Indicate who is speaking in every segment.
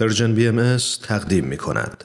Speaker 1: پرژن بی ام تقدیم می کند.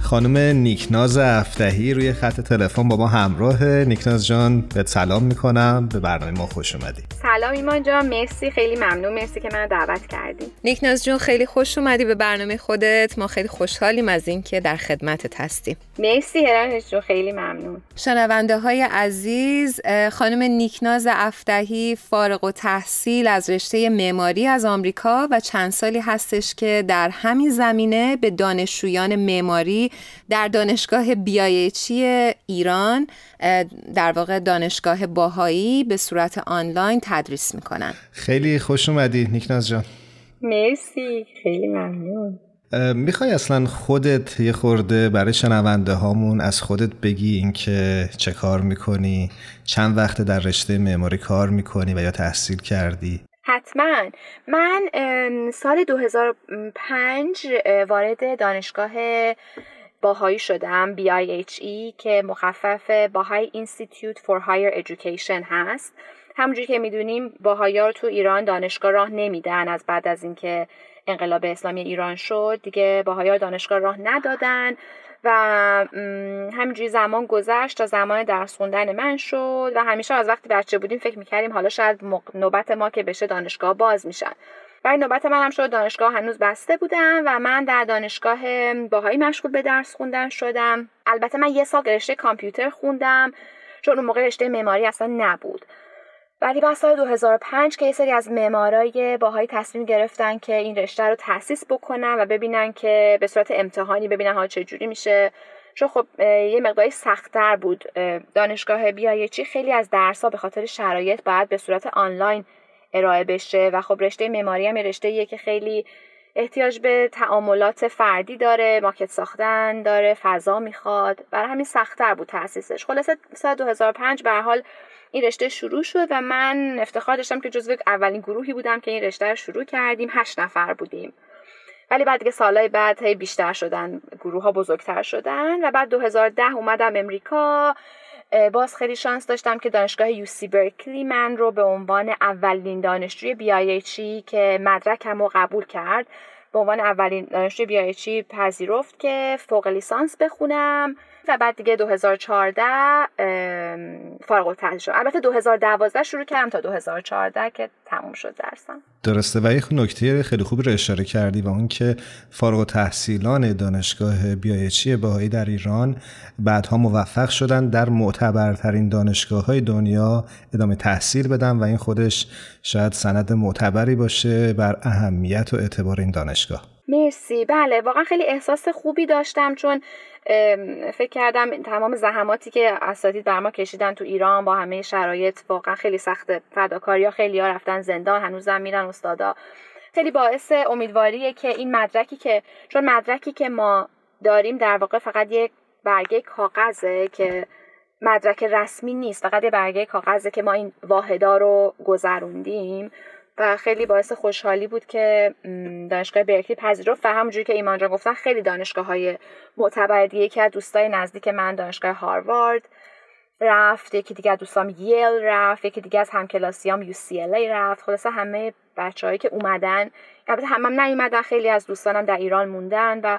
Speaker 2: خانم نیکناز افتهی روی خط تلفن با ما همراه. نیکناز جان به سلام می‌کنم به برنامه ما خوش اومدی.
Speaker 3: سلام ایمان جان مرسی خیلی ممنون مرسی که من دعوت کردیم
Speaker 4: نیکناز جون خیلی خوش اومدی به برنامه خودت. ما خیلی خوشحالیم از اینکه در خدمتت هستیم.
Speaker 3: مرسی هرانش جون خیلی ممنون.
Speaker 4: شنونده های عزیز خانم نیکناز افتهی فارغ و تحصیل از رشته معماری از آمریکا و چند سالی هستش که در همین زمینه به دانشجویان معماری در دانشگاه بیایچی ایران در واقع دانشگاه باهایی به صورت آنلاین تدریس می‌کنن.
Speaker 2: خیلی خوش اومدی نیکناز جان.
Speaker 3: مرسی خیلی ممنون.
Speaker 2: می‌خوای اصلا خودت یه خورده برای شنونده هامون از خودت بگی اینکه چه کار می‌کنی چند وقت در رشته معماری کار می‌کنی و یا تحصیل کردی؟
Speaker 3: حتما. من سال 2005 وارد دانشگاه باهایی شدم BIHE که مخفف باهای Institute for Higher Education هست. همونجوری که می‌دونیم رو تو ایران دانشگاه راه نمیدن از بعد از اینکه انقلاب اسلامی ایران شد. دیگه باهایی دانشگاه راه ندادن و همینجوری زمان گذشت تا زمان درس خوندن من شد و همیشه از وقتی بچه بودیم فکر می‌کردیم حالا شاید نوبت ما که بشه دانشگاه باز میشن. و نوبت من هم شد دانشگاه هنوز بسته بودم و من در دانشگاه باهایی مشغول به درس خوندن شدم. البته من یه سال رشته کامپیوتر خوندم چون اون موقع رشته معماری اصلا نبود. ولی بعد سال 2005 که یه سری از معمارای باهایی تصمیم گرفتن که این رشته رو تاسیس بکنن و ببینن که به صورت امتحانی ببینن ها چه جوری میشه. چون خب یه مقداری سختتر بود. دانشگاه بیایچی خیلی از درسها به خاطر شرایط باید به صورت آنلاین ارائه بشه و خب رشته معماری هم رشته که خیلی احتیاج به تعاملات فردی داره ماکت ساختن داره فضا می‌خواد. برای همین سختتر بود تاسیسش خلاصه سال 2005 به حال این رشته شروع شد و من افتخار داشتم که جزو اولین گروهی بودم که این رشته رو شروع کردیم. هشت نفر بودیم. ولی بعد دیگه سالهای بعد هی بیشتر شدن گروه ها بزرگتر شدن و بعد 2010 اومدم امریکا. باز خیلی شانس داشتم که دانشگاه یوسی برکلی من رو به عنوان اولین دانشجوی بیایچی که مدرکم رو قبول کرد به عنوان اولین دانشجوی بیایچی پذیرفت که فوق لیسانس بخونم. و بعد دیگه 2014 فارغ التحصیل شد. البته 2012 شروع کردم تا 2014 که تموم شد درسم.
Speaker 2: درسته. و یه نکته خیلی خوب رو اشاره کردی و اون که فارغ تحصیلان دانشگاه بیایچی باهایی در ایران بعدها موفق شدن در معتبرترین دانشگاه های دنیا ادامه تحصیل بدن و این خودش شاید سند معتبری باشه بر اهمیت و اعتبار این دانشگاه.
Speaker 3: مرسی. بله واقعا خیلی احساس خوبی داشتم چون فکر کردم تمام زحماتی که اساتید بر ما کشیدن تو ایران با همه شرایط واقعا خیلی سخته. فداکاری خیلی ها رفتن زندان هنوزم میرن استادا. خیلی باعث امیدواریه که این مدرکی که چون مدرکی که ما داریم در واقع فقط یک برگه کاغذه که مدرک رسمی نیست فقط یه برگه کاغذه که ما این واحدا رو گذروندیم. و خیلی باعث خوشحالی بود که دانشگاه برکلی پذیرفت و همونجوری که ایمان جان گفتن خیلی دانشگاه های معتبر دیگه یکی از دوستای نزدیک من دانشگاه هاروارد رفت یکی دیگه از دوستام ییل رفت یکی دیگه از همکلاسیام یو سی ال رفت. خلاصه همه بچههایی که اومدن البته همم نیومدن خیلی از دوستانم در ایران موندن و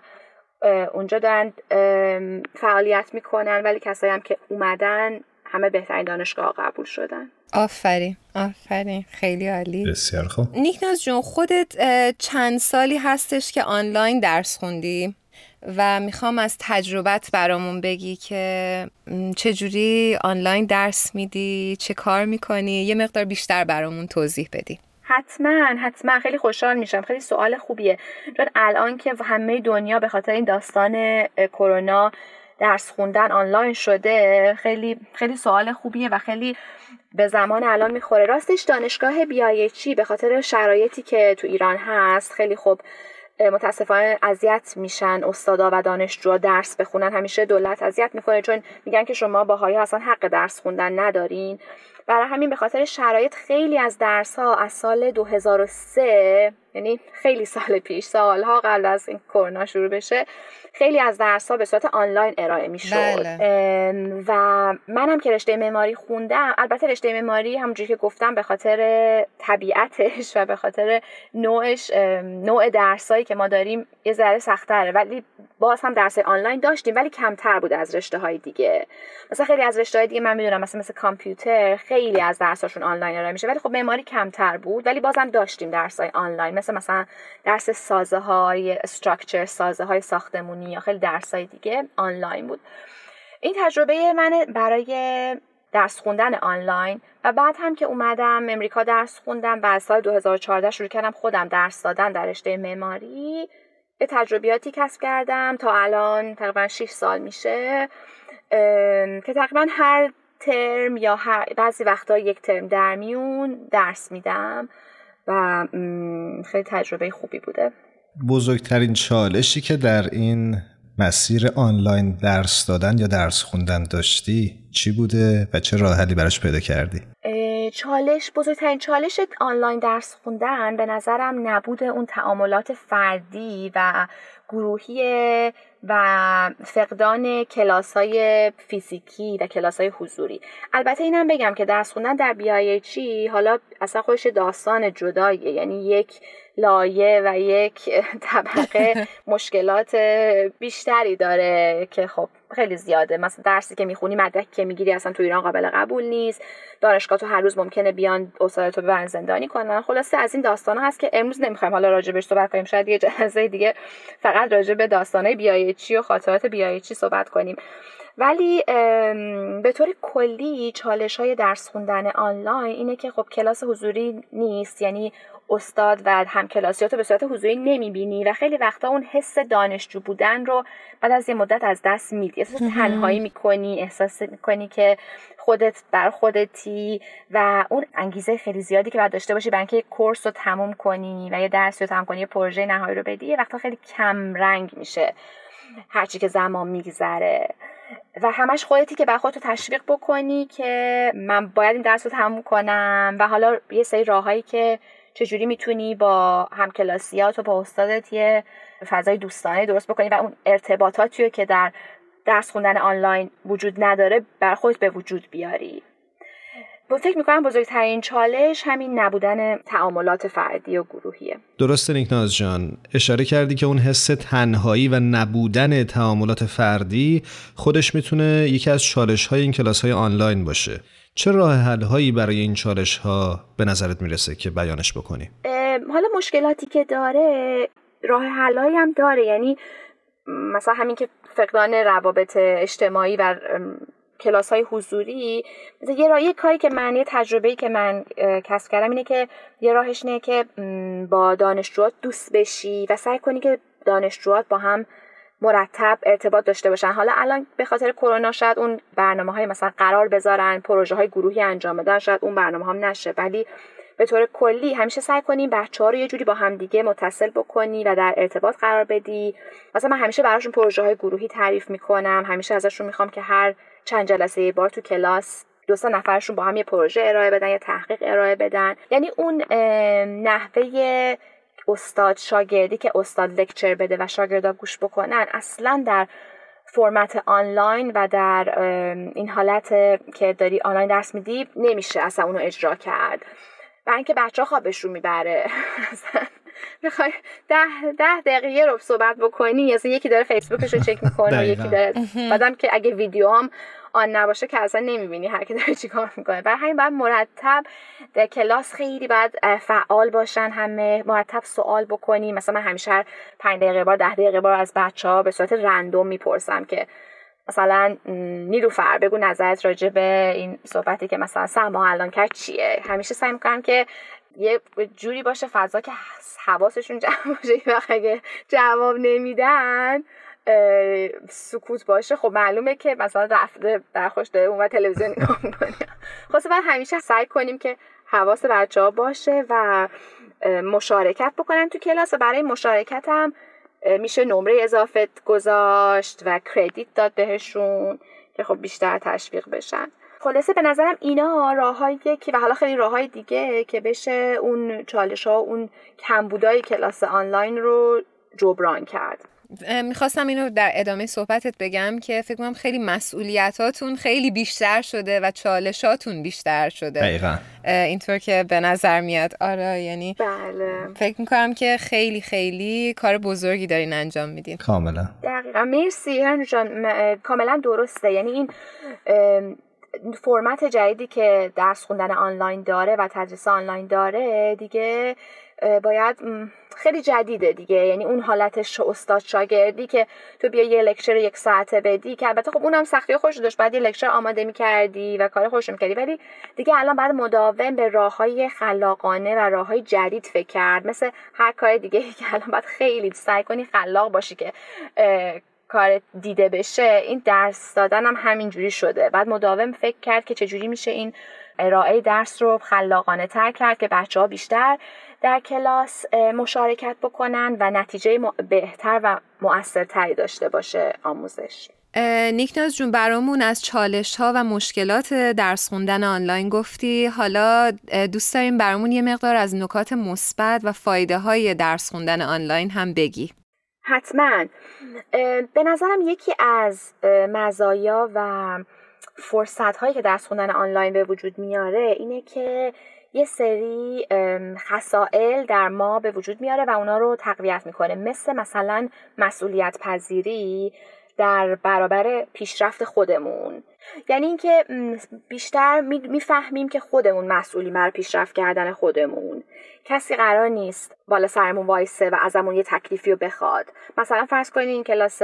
Speaker 3: اونجا دارن فعالیت می‌کنن ولی کسایی هم که اومدن همه بهترین دانشگاه قبول شدن.
Speaker 4: آفرین آفرین خیلی عالی.
Speaker 2: بسیار خوب.
Speaker 4: نیکناز جون خودت چند سالی هستش که آنلاین درس خوندی و می‌خوام از تجربت برامون بگی که چجوری آنلاین درس میدی چه کار می‌کنی؟ یه مقدار بیشتر برامون توضیح بدی.
Speaker 3: حتما حتما. خیلی خوشحال میشم. خیلی سوال خوبیه. چون الان که همه دنیا به خاطر این داستان کرونا درس خوندن آنلاین شده خیلی خیلی سوال خوبیه و خیلی به زمان الان می‌خوره. راستش دانشگاه بیایچی به خاطر شرایطی که تو ایران هست خیلی خوب متاسفانه اذیت میشن استادا و دانشجوها درس بخونن. همیشه دولت اذیت می‌کنه چون میگن که شما باهایی اصلا حق درس خوندن ندارین. برای همین به خاطر شرایط خیلی از درس ها از سال 2003 یعنی خیلی سال پیش سالها قبل از این کرونا شروع بشه خیلی از درس ها به صورت آنلاین ارائه می شد بله. و منم که رشته معماری خوندم البته رشته معماری همونجوری که گفتم به خاطر طبیعتش و به خاطر نوعش نوع درسایی که ما داریم یه ذره سختره ولی باز هم درس آنلاین داشتیم ولی کمتر بود از رشته های دیگه. مثلا خیلی از رشته های دیگه من می‌دونم مثلا مثل کامپیوتر خیلی از درساشون آنلاین ارائه میشه ولی خب معماری کمتر بود. ولی بازم داشتیم درس های آنلاین مثل مثلا درس سازه های استراکچر سازه های ساختمونی یا خیلی درس های دیگه آنلاین بود. این تجربه من برای درس خوندن آنلاین و بعد هم که اومدم امریکا درس خوندم و از سال 2014 شروع کردم خودم درس دادن در رشته معماری به تجربیاتی کسب کردم. تا الان تقریبا 6 سال میشه که تقریبا هر ترم یا هر بعضی وقتا یک ترم در میون درس میدم. و خیلی تجربه خوبی بوده
Speaker 2: بزرگترین چالشی که در این مسیر آنلاین درس دادن یا درس خوندن داشتی چی بوده و چه راه حلی براش پیدا کردی؟
Speaker 3: چالش بزرگترین چالش آنلاین درس خوندن به نظرم نبود اون تعاملات فردی و گروهی و فقدان کلاس های فیزیکی و کلاس های حضوری. البته اینم بگم که درس خوندن در بیایچی حالا اصلا خودش داستان جداییه. یعنی یک لایه و یک طبقه مشکلات بیشتری داره که خب خیلی زیاده. مثلا درسی که می‌خونی مدرکی که می‌گیری اصلا تو ایران قابل قبول نیست. دانشگاه تو هر روز ممکنه بیان استاد ببرن زندانی کنن. خلاصه از این داستان هست که امروز نمی‌خوایم حالا راجبش صحبت کنیم. شاید یه جلسه دیگه فقط راجع به داستانهای بیایچی و خاطرات بیایچی صحبت کنیم. ولی به طور کلی چالش های درس خوندن آنلاین اینه که خب کلاس حضوری نیست. یعنی استاد و همکلاسیات رو به صورت حضوری نمی‌بینی و خیلی وقتا اون حس دانشجو بودن رو بعد از یه مدت از دست میدی. احساس تنهایی می‌کنی احساس می‌کنی که خودت بر خودتی و اون انگیزه خیلی زیادی که باید داشته باشی برای اینکه کورس رو تموم کنی و یه درس رو تموم کنی یه پروژه نهایی رو بدی یه وقتا خیلی کم رنگ میشه. هرچی که زمان میگذره. و همش خودتی که بر خودتو تشویق بکنی که من باید این درس رو تموم کنم و حالا یه سری راههایی که چجوری می‌تونی با همکلاسیات و با استادت یه فضای دوستانه درست بکنی؟ و اون ارتباطاتی که در درس خوندن آنلاین وجود نداره بر خودت به وجود بیاری. با فکر می‌کنم بزرگترین چالش همین نبودن تعاملات فردی و گروهیه.
Speaker 2: درسته نیکناز جان. اشاره کردی که اون حس تنهایی و نبودن تعاملات فردی خودش می‌تونه یکی از چالش های این کلاس های آنلاین باشه. چه راه حل هایی برای این چالش ها به نظرت می‌رسه که بیانش بکنی؟
Speaker 3: حالا مشکلاتی که داره راه حل هم داره. یعنی مثلا همین که فقدان روابط اجتماعی و کلاس های حضوری یه راه کاری که من یه که من کسب کردم اینه که یه راهش اینه که با دانشجوات دوست بشی و سعی کنی که دانشجوات با هم مرتب ارتباط داشته باشن. حالا الان به خاطر کرونا شاید اون برنامه های مثلا قرار بذارن پروژه های گروهی انجام بدن شاید اون برنامه هم نشه. ولی به طور کلی همیشه سعی کنیم بچه ها رو یه جوری با هم دیگه متصل بکنی و در ارتباط قرار بدی. مثلا من همیشه براشون پروژه های گروهی تعریف می‌کنم همیشه ازشون می‌خوام که هر چند جلسه یه بار تو کلاس دو سه نفرشون با هم یه پروژه ارائه بدن یا تحقیق ارائه بدن. یعنی اون نحوه استاد شاگردی که استاد لکچر بده و شاگردا گوش بکنن اصلا در فرمت آنلاین و در این حالت که داری آنلاین درس میدی نمیشه اصلا اونو اجرا کرد. و اینکه بچه خوابشون می‌بره. می‌خوای ده, ده دقیقه رو صحبت بکنی اصلا یکی داره فیسبوکش رو چک می‌کنه و یکی داره بعدم که اگه ویدیو هم آن نباشه که اصلا نمی‌بینی هر کی داره چیکار می‌کنه. برای همین باید مرتب در کلاس خیلی باید فعال باشن همه مرتب سوال بکنی. مثلا من همیشه هر 5 دقیقه بار ده دقیقه بار از بچه ها به صورت رندوم می‌پرسم که مثلا نیلوفر بگو نظرت راجع به این صحبتی که مثلا سما الان کرد چیه. همیشه سعی می‌کنم که یه جوری باشه فضا که حواسشون جمع باشه. وقت اگه جواب نمیدن سکوت باشه. خب معلومه که مثلا رفته خوش داره اون و تلویزیون نگاه می‌کنه. خب باید همیشه سعی کنیم که حواس بچه ها باشه و مشارکت بکنن تو کلاس. و برای مشارکت هم میشه نمره اضافه گذاشت و کردیت داد بهشون که خب بیشتر تشویق بشن. خلاصه به نظرم اینا راههایی که و حالا خیلی راههای دیگه که بشه اون چالش ها اون کمبودای کلاس آنلاین رو جبران کرد.
Speaker 4: می‌خواستم اینو در ادامه صحبتت بگم که فکر کنم خیلی مسئولیتاتون خیلی بیشتر شده و چالشاتون بیشتر شده.
Speaker 2: دقیقا.
Speaker 3: اینطور
Speaker 4: که به نظر میاد. آره یعنی
Speaker 3: بله.
Speaker 4: فکر می‌کنم که خیلی خیلی کار بزرگی دارین انجام میدین.
Speaker 2: کاملا.
Speaker 3: دقیقا. مرسی جان کاملا درسته. یعنی این فرمت جدیدی که درس خوندن آنلاین داره و تدریس آنلاین داره دیگه باید خیلی جدیده دیگه. یعنی اون حالتش استاد شاگردی که تو بیا یه لکچر یک ساعته بدی که البته خب اونم سختی خوش داشت. بعد یه لکچر آماده می‌کردی و کار خوش می‌کردی. ولی دیگه الان بعد مداوم به راه های خلاقانه و راه های جدید فکر کرد. مثل هر کار دیگه که الان باید خیلی سعی کنی خلاق باشی که کار دیده بشه این درس دادن هم همینجوری شده. بعد مداوم فکر کرد که چجوری میشه این ارائه درس رو خلاقانه تر کرد که بچه ها بیشتر در کلاس مشارکت بکنن و نتیجه بهتر و مؤثرتری داشته باشه آموزش.
Speaker 4: نیکناز جون برامون از چالش ها و مشکلات درس خوندن آنلاین گفتی. حالا دوست داریم برامون یه مقدار از نکات مثبت و فایده های درس خوندن آنلاین هم بگی.
Speaker 3: حتما. به نظرم یکی از مزایا و فرصت هایی که درس خوندن آنلاین به وجود میاره اینه که یه سری خسائل در ما به وجود میاره و اونا رو تقویت می‌کنه. مثل مثلا مسئولیت پذیری در برابر پیشرفت خودمون. یعنی اینکه بیشتر می‌فهمیم که خودمون مسئولی بر پیشرفت کردن خودمون. کسی قرار نیست بالا سرمون وایسه و ازمون یه تکلیفی رو بخواد. مثلا فرض کنید این کلاس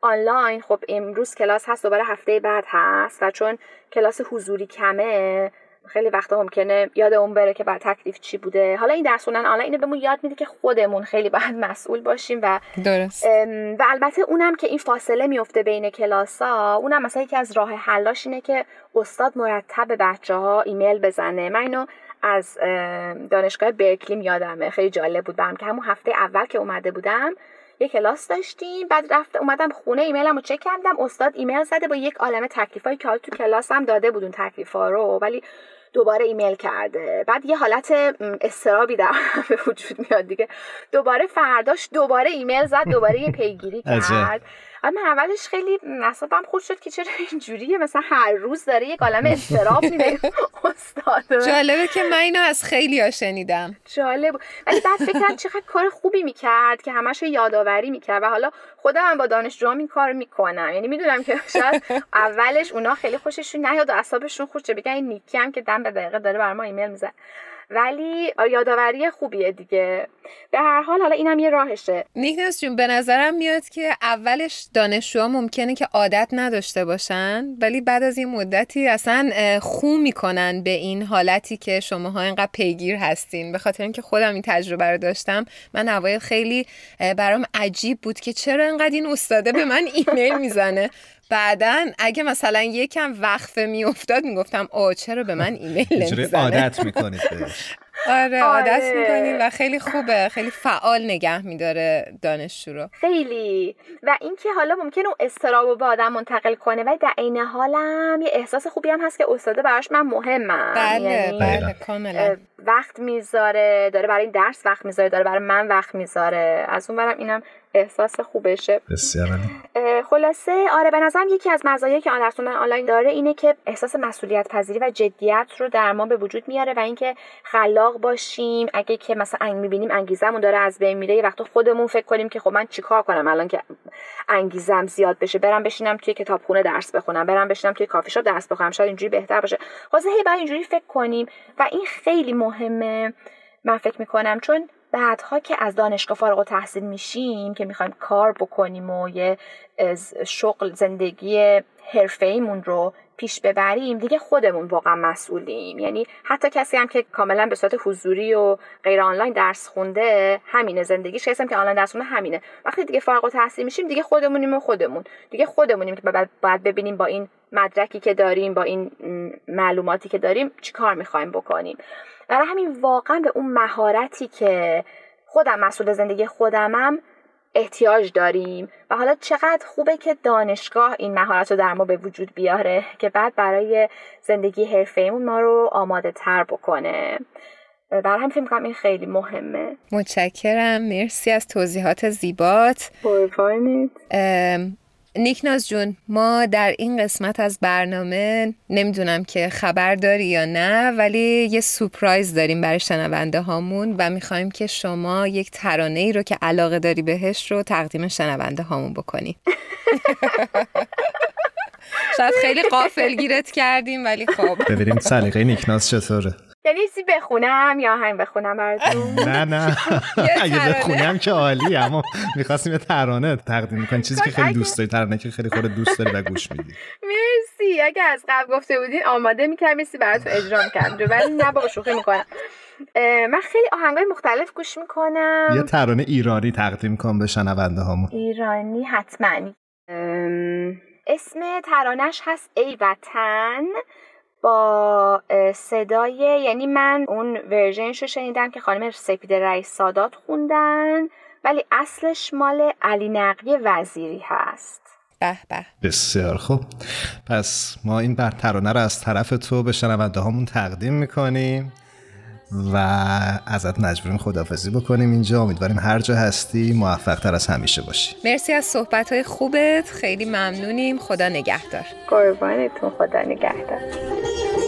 Speaker 3: آنلاین خب امروز کلاس هست دوباره هفته بعد هست و چون کلاس حضوری کمه خیلی وقتا ممکنه یاد اون بره که بعد تکلیف چی بوده. حالا این درس خوندن آنلاین اینو بهمون یاد میده که خودمون خیلی باید مسئول باشیم و
Speaker 4: درست.
Speaker 3: و البته اونم که این فاصله میفته بین کلاسا اونم مثلا یکی از راه حلاش اینه که استاد مرتب به بچه ها ایمیل بزنه. من اینو از دانشگاه برکلیم یادمه. خیلی جالب بود. برم که همون هفته اول که اومده بودم یه کلاس داشتیم. بعد رفت اومدم خونه ایمیلمو چک کردم. استاد ایمیل زده با یک عالمه تکلیفایی که تو کلاسم داده بود اون تکلیفا رو ولی دوباره ایمیل کرده. بعد یه حالت اضطرابی در به وجود میاد دیگه. دوباره فرداش دوباره ایمیل زد دوباره یه پیگیری کرد. من اولش خیلی اعصابم خورد شد که چرا اینجوریه؟ مثلا هر روز داره یک عالم اضطراب میده. استاد.
Speaker 4: جالبه که من اینو از خیلی ها شنیدم.
Speaker 3: جالب. ولی بعد فکر چقدر کار خوبی می‌کرد که همش یادآوری می‌کرد و حالا خودم با دانشجوام این کار می‌کنم. یعنی می‌دونم که شاید اولش اونا خیلی خوششون نیاد و اعصابشون خوشه بگن این نیکی هم که دم به دقیقه داره بر ما ایمیل می‌زنه. ولی یادآوری خوبیه دیگه. به هر حال حالا اینم یه راهشه.
Speaker 4: نیکنس جون به نظرم میاد که اولش دانشجوها ممکنه که عادت نداشته باشن ولی بعد از این مدتی اصلا خو می‌کنن به این حالتی که شماها اینقدر پیگیر هستین. به خاطر اینکه خودم این تجربه رو داشتم. من اوایل خیلی برام عجیب بود که چرا انقدر این استاده به من ایمیل می‌زنه. بعدا اگه مثلا یکم وقفه میافتاد می‌گفتم آ چرا به من ایمیل نمی‌زنه؟
Speaker 2: عادت می‌کنید بهش.
Speaker 4: آره عادت آره. می‌کنیم و خیلی خوبه. خیلی فعال نگه میداره دانشجو رو.
Speaker 3: خیلی. و اینکه حالا ممکنه اون استرابو به آدم منتقل کنه و در عین حالم یه احساس خوبی هم هست که استاده براش من مهمم.
Speaker 4: بله یعنی بله کاملا.
Speaker 3: وقت می‌ذاره داره برای این درس وقت می‌ذاره داره برای من وقت می‌ذاره. از اون برم اینم احساس خوبشه.
Speaker 2: بسیار
Speaker 3: خلاصه آره به نظرم یکی از مزایایی که درس آنلاین داره اینه که احساس مسئولیت پذیری و جدیت رو در ما به وجود میاره و اینکه خلاق باشیم. اگه که مثلا انگ می‌بینیم انگیزمون داره از بین میره یه وقت خودمون فکر کنیم که خب من چیکار کنم الان که انگیزم زیاد بشه برم بشینم توی کتابخونه درس بخونم برم بشینم توی کافی شاپ درس بخونم شاید اینجوری بهتر باشه. خلاصه هی باید اینجوری فکر کنیم و این خیلی مهمه من فکر می‌کنم. چون بعدها که از دانشگاه فارغ و تحصیل میشیم که می‌خوایم کار بکنیم و یه شغل زندگی حرفه ایمون رو پیش ببریم دیگه خودمون واقعا مسئولیم. یعنی حتی کسی هم که کاملا به صورت حضوری و غیر آنلاین درس خونده همینه زندگیش کسی هم که آنلاین درس خونده همینه. وقتی دیگه فارغ تحصیل میشیم دیگه خودمونیم و خودمون. دیگه خودمونیم که باید ببینیم با این مدرکی که داریم با این معلوماتی که داریم چیکار می‌خوایم بکنیم. برای همین واقعا به اون مهارتی که خودم مسئول زندگی خودمم احتیاج داریم. و حالا چقدر خوبه که دانشگاه این مهارت رو در ما به وجود بیاره که بعد برای زندگی حرفه‌ایمون ما رو آماده تر بکنه. برای هم فکر این خیلی مهمه.
Speaker 4: متشکرم. مرسی از توضیحات زیبات. نیکناز جون ما در این قسمت از برنامه نمی‌دونم که خبر داری یا نه ولی یه سپرایز داریم برای شنونده هامون و می‌خوایم که شما یک ترانه ای رو که علاقه داری بهش رو تقدیم شنونده هامون بکنی. شاید خیلی قافل گیرت کردیم ولی خب.
Speaker 2: ببینیم سلیقه نیکناز چطوره.
Speaker 3: یعنی چیزی بخونم یا همین بخونم براتون؟
Speaker 2: نه نه. اگه بخونم که عالی اما می‌خواستیم یه ترانه تقدیم می‌کنیم چیزی که خیلی دوست داری ترانه که خیلی خود دوست داری و گوش میدی.
Speaker 3: مرسی. اگه از قبل گفته بودین آماده می‌کردم یه براتون اجرا می‌کردم ولی نه با شوخی می‌کنم. من خیلی آهنگای مختلف گوش می‌کنم.
Speaker 2: یه ترانه ایرانی تقدیم کن به شنونده هامون
Speaker 3: ایرانی حتما. اسم ترانش هست ای وطن. با صدای یعنی من اون ورژنش رو شنیدم که خانم سپید رئیس سادات خوندن ولی اصلش مال علی نقی وزیری هست.
Speaker 4: به به.
Speaker 2: بسیار خوب. پس ما این بر ترانه رو از طرف تو به شنونده هامون تقدیم می‌کنیم و ازت مجبوریم خدافزی بکنیم اینجا. امیدواریم هر جا هستی موفق تر از همیشه باشی.
Speaker 4: مرسی از صحبت های خوبت. خیلی ممنونیم. خدا نگهدار.
Speaker 3: قربانتون. خدا نگهدار. you.